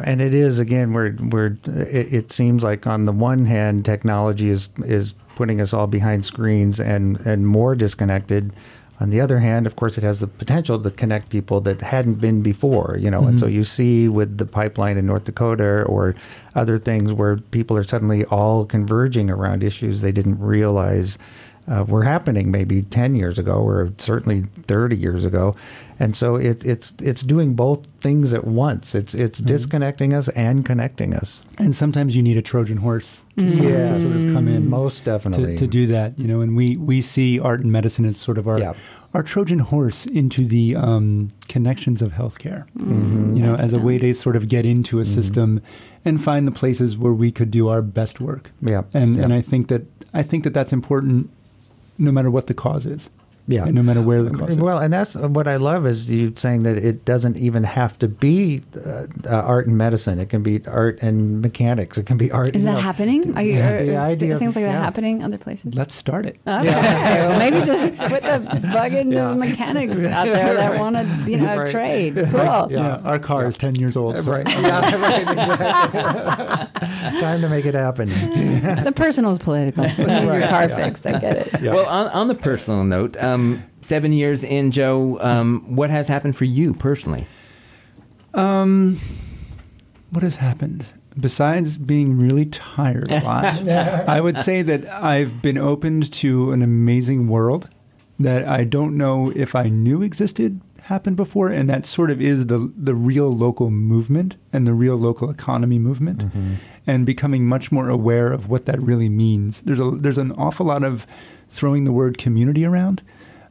and it is again we're we're it, it seems like on the one hand technology is is putting us all behind screens and and more disconnected. On the other hand of course it has the potential to connect people that hadn't been before you know and so mm-hmm. you see with the pipeline in north dakota or other things where people are suddenly all converging around issues they didn't realize uh, were happening maybe 10 years ago or certainly 30 years ago and so it, it's it's doing both things at once it's it's disconnecting us and connecting us And sometimes you need a Trojan horse to, Yes. to sort of come in most definitely to, to do that, you know. And we we see art and medicine as sort of our Yeah. our Trojan horse into the um, connections of healthcare, Mm-hmm. you know, as a way to sort of get into a system and find the places where we could do our best work. Yeah. And Yeah. and I think that I think that that's important, no matter what the cause is. Yeah. And no matter where the cause is. Well, and that's what I love is you saying that it doesn't even have to be uh, uh, art and medicine. It can be art and mechanics. It can be art. Is you that know, happening? Are you, Yeah, are, the are idea of- things like that yeah. happening other places? Let's start it. Okay, well, maybe just put the bug into Yeah. the mechanics out there that want to, you know, Right. trade. Cool. Yeah, our car is ten years old. So Right. Yeah, right. Exactly. Time to make it happen. The personal is political. You your car yeah. fixed. I get it. Yeah. Well, on, on the personal note, um, seven years in, Joe, um, what has happened for you personally? Um, what has happened? Besides being really tired a lot, I would say that I've been opened to an amazing world that I don't know if I knew existed happened before, and that sort of is the the real local movement and the real local economy movement, and becoming much more aware of what that really means. There's a there's an awful lot of throwing the word community around.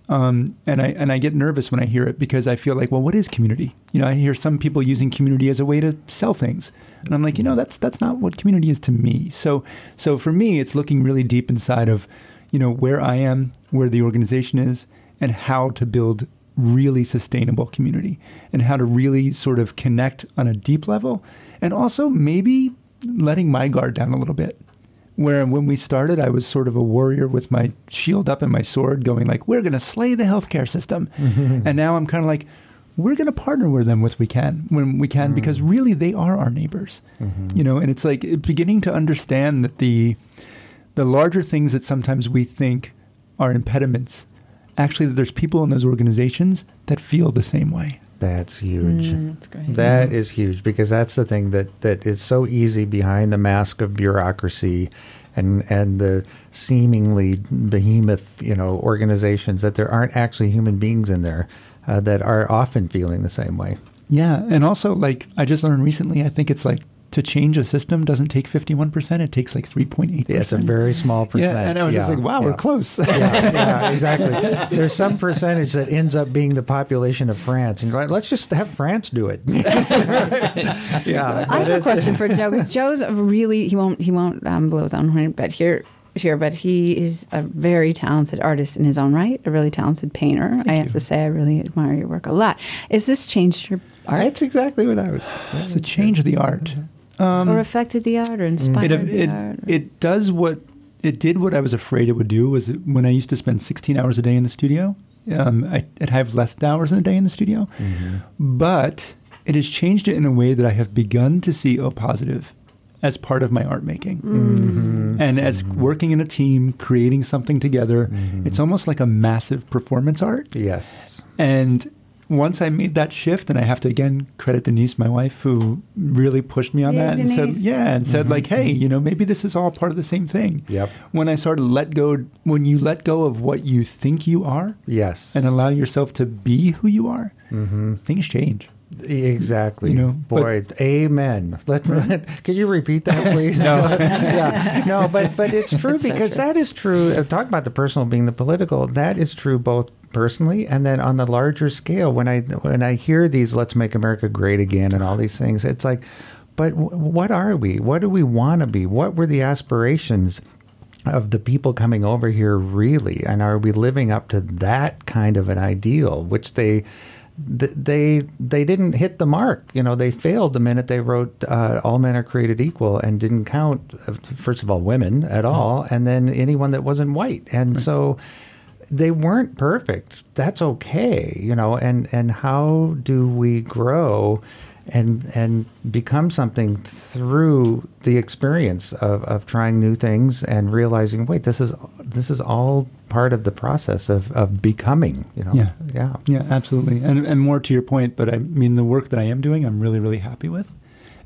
Um, and I and I get nervous when I hear it because I feel like, well, what is community? You know, I hear some people using community as a way to sell things, and I'm like, you know, that's that's not what community is to me. So so for me, it's looking really deep inside of, you know, where I am, where the organization is, and how to build really sustainable community, and how to really sort of connect on a deep level, and also maybe letting my guard down a little bit Where when we started, I was sort of a warrior with my shield up and my sword, going like, "We're going to slay the healthcare system," and now I'm kind of like, "We're going to partner with them with we can when we can mm. because really they are our neighbors, mm-hmm. you know." And it's like beginning to understand that the the larger things that sometimes we think are impediments, actually, there's people in those organizations that feel the same way. That's huge. Mm, that's great. That is huge because that's the thing that, that is so easy behind the mask of bureaucracy and and the seemingly behemoth you know organizations that there aren't actually human beings in there uh, that are often feeling the same way. Yeah, and also like I just learned recently, I think it's like to change a system doesn't take 51%, it takes like 3.8%. Yeah, it's a very small percent. Yeah, and I was just like, wow, yeah. we're close. yeah, yeah, exactly. There's some percentage that ends up being the population of France, and you're like, let's just have France do it. yeah, I have a question for Joe because Joe's a really he won't he won't um, blow his own horn, but here here, but he is a very talented artist in his own right, a really talented painter. I have to say, I really admire your work a lot. Is this changed your art That's exactly what I was. it's a change of the art. Um, or affected the art or inspired it, the it, art? it does what it did what I was afraid it would do was it- when I used to spend 16 hours a day in the studio, um, I, I'd have less hours in a day in the studio. Mm-hmm. But it has changed it in a way that I have begun to see O positive as part of my art making. Mm. Mm-hmm. And as mm-hmm. working in a team, creating something together, it's almost like a massive performance art. Yes. And once I made that shift, and I have to again credit Denise, my wife, who really pushed me on Yeah, that and said, yeah, and said like, hey, you know, maybe this is all part of the same thing. Yep. When I started to let go, when you let go of what you think you are Yes. and allow yourself to be who you are, Mm-hmm. things change. Exactly. You know, boy, amen. Let's. Can you repeat that, please? no. yeah. No, but but it's true That's so because true. that is true. uh, Talk about the personal being the political. That is true both personally and then on the larger scale. When I when I hear these "Let's make America great again" and all these things, it's like, but w- what are we? What do we want to be? What were the aspirations? of the people coming over here really and are we living up to that kind of an ideal which they they they didn't hit the mark you know they failed the minute they wrote uh, all men are created equal and didn't count uh, first of all women at all and then anyone that wasn't white and so they weren't perfect. That's okay you know and and how do we grow and and become something through the experience of, of trying new things and realizing wait this is this is all part of the process of, of becoming you know? Yeah. yeah. Yeah, absolutely. And and more to your point, but I mean the work that I am doing, I'm really really happy with,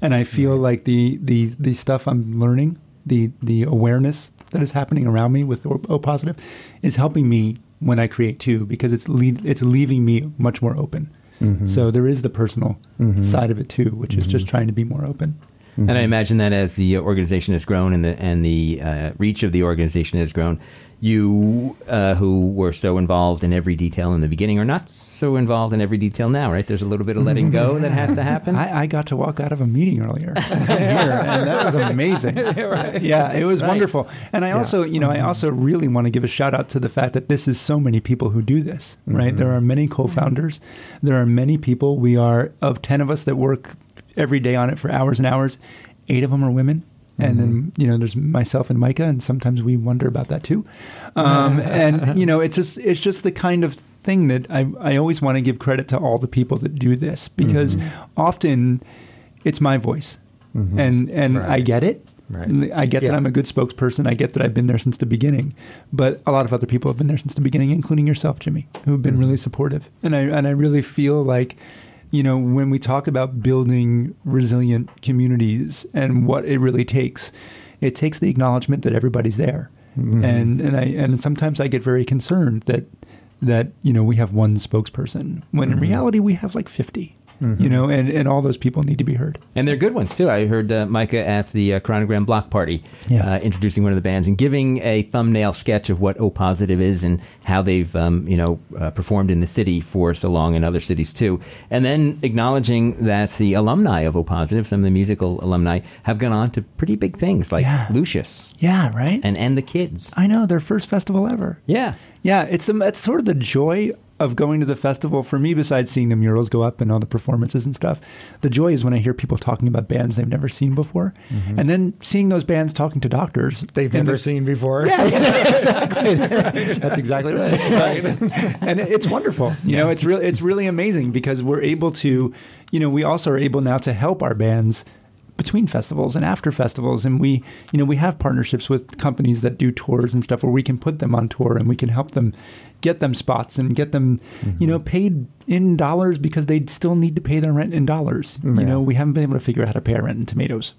and I feel like the the the stuff I'm learning, the the awareness that is happening around me with O positive, is helping me when I create too, because it's lead, it's leaving me much more open. Mm-hmm. So there is the personal mm-hmm. side of it too, which is just mm-hmm. trying to be more open. And I imagine that as the organization has grown and the and the uh, reach of the organization has grown, you uh, who were so involved in every detail in the beginning are not so involved in every detail now, right? There's a little bit of letting go that has to happen. I, I got to walk out of a meeting earlier here, and that was amazing. Yeah, it was Right. wonderful. And I also, you know, I also really want to give a shout out to the fact that this is so many people who do this. Right, there are many co-founders. There are many people. We are of ten of us that work every day on it for hours and hours. Eight of them are women. And then mm-hmm. you know, there's myself and Micah, and sometimes we wonder about that too. Um, and you know, it's just it's just the kind of thing that I I always want to give credit to all the people that do this because mm-hmm. often it's my voice, mm-hmm. and and I get it. Right. I get Yeah. that I'm a good spokesperson. I get that I've been there since the beginning, but a lot of other people have been there since the beginning, including yourself, Jimmy, who have been really supportive. And I and I really feel like, you know, when we talk about building resilient communities and what it really takes, it takes the acknowledgement that everybody's there. Mm-hmm. And and I and sometimes I get very concerned that that you know we have one spokesperson when in mm-hmm. reality we have like 50 you know and and all those people need to be heard And they're good ones too. I heard uh, Micah at the uh, Chronogram Block Party Yeah. uh, introducing one of the bands and giving a thumbnail sketch of what O Positive is and how they've um, you know uh, performed in the city for so long and other cities too. And then acknowledging that the alumni of O Positive, some of the musical alumni, have gone on to pretty big things like Yeah. Lucius yeah right and and the Kids. I know their first festival ever Yeah. Yeah, it's the, it's sort of the joy of going to the festival for me, besides seeing the murals go up and all the performances and stuff, the joy is when I hear people talking about bands they've never seen before, Mm-hmm. and then seeing those bands talking to doctors They've never seen before. yeah, yeah, exactly. That's exactly right. and it's wonderful. You know, it's really it's really amazing because we're able to, you know, we also are able now to help our bands between festivals and after festivals and we you know we have partnerships with companies that do tours and stuff where we can put them on tour and we can help them get them spots and get them you know paid in dollars because they still need to pay their rent in dollars Yeah. you know we haven't been able to figure out how to pay our rent in tomatoes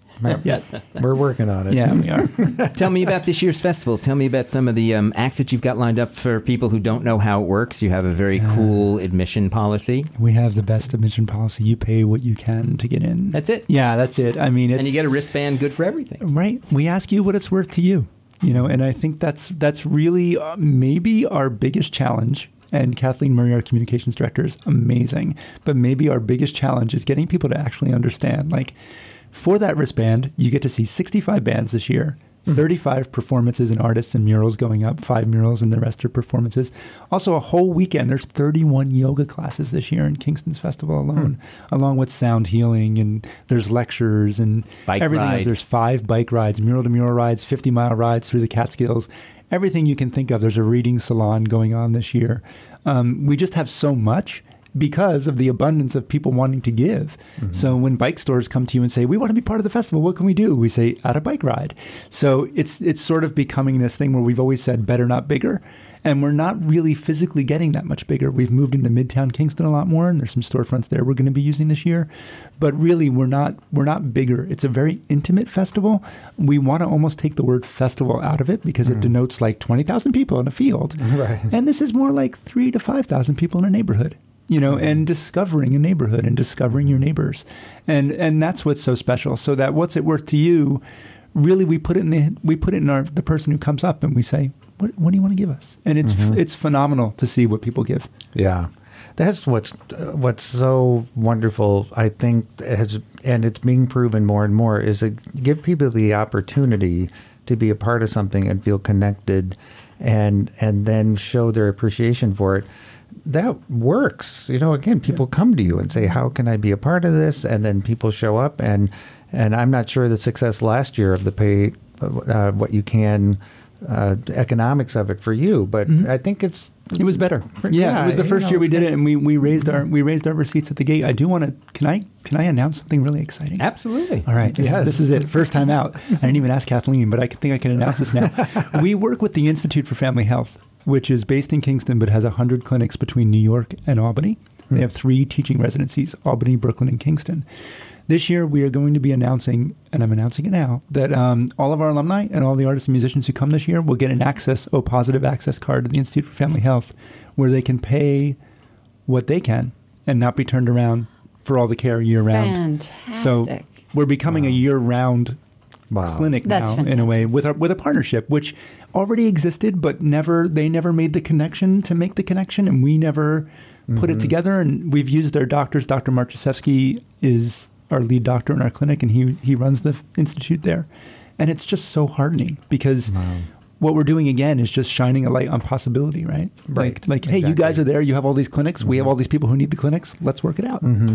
yet We're working on it. yeah we are Tell me about this year's festival. Tell me about some of the um, acts that you've got lined up for people who don't know how it works. You have a very cool admission policy. We have the best admission policy. You pay what you can to get in. That's it. Yeah, that's it. I mean, it's And you get a wristband good for everything. right. We ask you what it's worth to you. You know, and I think that's that's really uh, maybe our biggest challenge. And Kathleen Murray, our communications director, is amazing. But maybe our biggest challenge is getting people to actually understand. Like, for that wristband, you get to see 65 bands this year. 35 performances and artists and murals going up, five murals and the rest are performances. Also, a whole weekend. There's 31 yoga classes this year in Kingston's festival alone, along with sound healing and there's lectures and Bike everything. else. There's five bike rides, mural to mural rides, 50 mile rides through the Catskills. Everything you can think of. There's a reading salon going on this year. Um, we just have so much because of the abundance of people wanting to give. Mm-hmm. So when bike stores come to you and say, "We want to be part of the festival. What can we do?" We say, "Add a bike ride." So it's it's sort of becoming this thing where we've always said, "Better not bigger." And we're not really physically getting that much bigger. We've moved into Midtown Kingston a lot more, and there's some storefronts there we're going to be using this year. But really, we're not we're not bigger. It's a very intimate festival. We want to almost take the word festival out of it because it mm. denotes like twenty thousand people in a field, Right. and this is more like three to five thousand people in a neighborhood you know and discovering a neighborhood and discovering your neighbors. And and that's what's so special so that what's it worth to you really we put it in the we put it in our the person who comes up and we say what, what do you want to give us? And it's it's phenomenal to see what people give. Yeah, that's what's uh, what's so wonderful. I think has and it's being proven more and more is to give people the opportunity to be a part of something and feel connected, and and then show their appreciation for it. That works. You know, again, people come to you and say, "How can I be a part of this?" And then people show up, and and I'm not sure the success last year of the pay uh, what you can. Uh, economics of it for you, but I think it's it was better yeah, Yeah, it was the first know, year we did it and we, we raised our we raised our receipts at the gate i do want to can i can i announce something really exciting Absolutely. All right, this, Yes. this is it. First time out. I didn't even ask Kathleen, but I think I can announce this now. we work with the Institute for Family Health, which is based in Kingston but has 100 clinics between New York and Albany. They have three teaching residencies Albany, Brooklyn, and Kingston. This year, we are going to be announcing, and I'm announcing it now, that um, all of our alumni and all the artists and musicians who come this year will get an access, O positive access card to the Institute for Family Health, where they can pay what they can and not be turned around for all the care year round. Fantastic. So we're becoming a year-round Wow. clinic That's now in a way with our, with a partnership which already existed, but never they never made the connection to make the connection, and we never put it mm-hmm. together. And we've used our doctors. Dr. Marchesevsky is our lead doctor in our clinic, and he he runs the institute there, and it's just so heartening because. What we're doing again is just shining a light on possibility, right? Right. Like, like hey, you guys are there. You have all these clinics. We have mm-hmm. all these people who need the clinics. Let's work it out. Mm-hmm.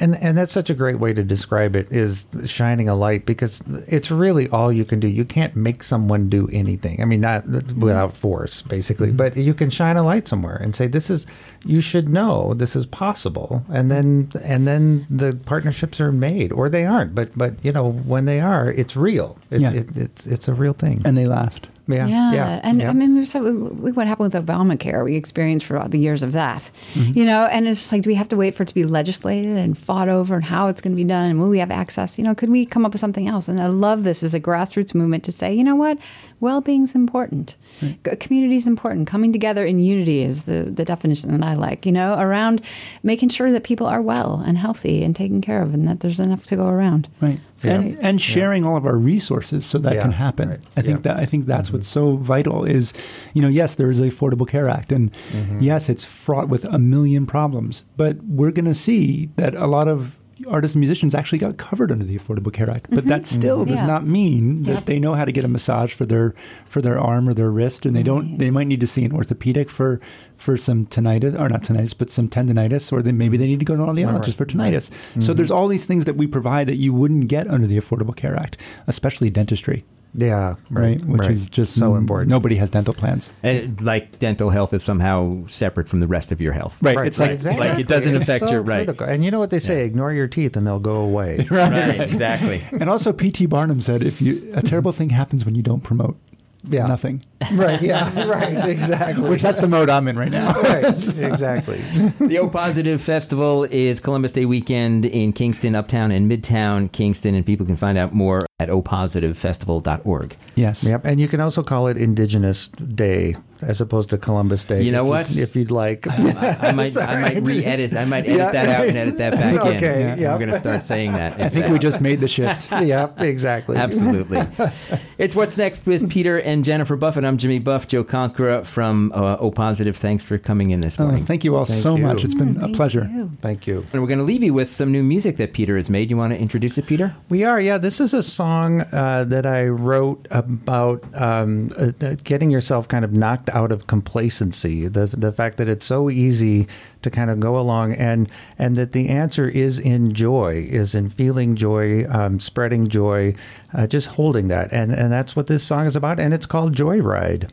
And and that's such a great way to describe it is shining a light because it's really all you can do. You can't make someone do anything. I mean, not without mm-hmm. force, basically, mm-hmm. but you can shine a light somewhere and say, "This is you should know this is possible." And then and then the partnerships are made, or they aren't. But but you know when they are, it's real. It, Yeah. it, it's it's a real thing. And they last. Yeah, Yeah, yeah, and yeah. I mean, so what happened with Obamacare. We experienced for all the years of that, Mm-hmm. you know. And it's just like, do we have to wait for it to be legislated and fought over, and how it's going to be done, and will we have access? You know, could we come up with something else? And I love this as a grassroots movement to say, you know what, well-being is important, C- community is important. Coming together in unity is the the definition that I like. You know, around making sure that people are well and healthy and taken care of, and that there's enough to go around. right So and, and sharing all of our resources so that Yeah, can happen right. i think Yeah. that i think that's mm-hmm. what's so vital is you know yes there is the affordable care act and mm-hmm. yes it's fraught with a million problems but we're going to see that a lot of artists and musicians actually got covered under the Affordable Care Act. But that mm-hmm. still does Yeah. not mean that Yep. they know how to get a massage for their for their arm or their wrist, and they don't. They might need to see an orthopedic for for some tinnitus or not tinnitus, but some tendonitis, or then maybe they need to go to an audiologist for tinnitus. So mm-hmm. there's all these things that we provide that you wouldn't get under the Affordable Care Act, especially dentistry, Yeah, right? Which right. is just so n- important. Nobody has dental plans. And like dental health is somehow separate from the rest of your health. Right. right It's like like it doesn't It's affect so your- right. critical. And you know what they say? Ignore your teeth and they'll go away. Right, exactly. And also, P.T. Barnum said, "If you a terrible thing happens when you don't promote, Yeah. nothing." right. Yeah. Right. Exactly. Which that's the mode I'm in right now. right. Exactly. the O Positive Festival is Columbus Day weekend in Kingston, Uptown, and Midtown Kingston, and people can find out more at opositivefestival.org. yes. Yep. And you can also call it Indigenous Day as opposed to Columbus Day. You know if what? if you'd like. I, I might, I might re-edit. I might edit Yeah. that out and edit that back in. Okay, I'm going to start saying that. I think we just made the shift. yep. Exactly. Absolutely. it's What's Next with Peter and Jennifer Buffett. I'm Jimmy Buff, Joe Concra from uh, O Positive. Thanks for coming in this Uh, morning. thank you all Thank so you. much. It's been a pleasure. you. Thank you. and we're going to leave you with some new music that Peter has made. You want to introduce it, Peter? We are, yeah. This is a song uh, that I wrote about um, uh, uh, getting yourself kind of knocked out of complacency. The the fact that it's so easy to kind of go along, and and that the answer is in joy, is in feeling joy, um, spreading joy, uh, just holding that, and and that's what this song is about, and it's called Joyride.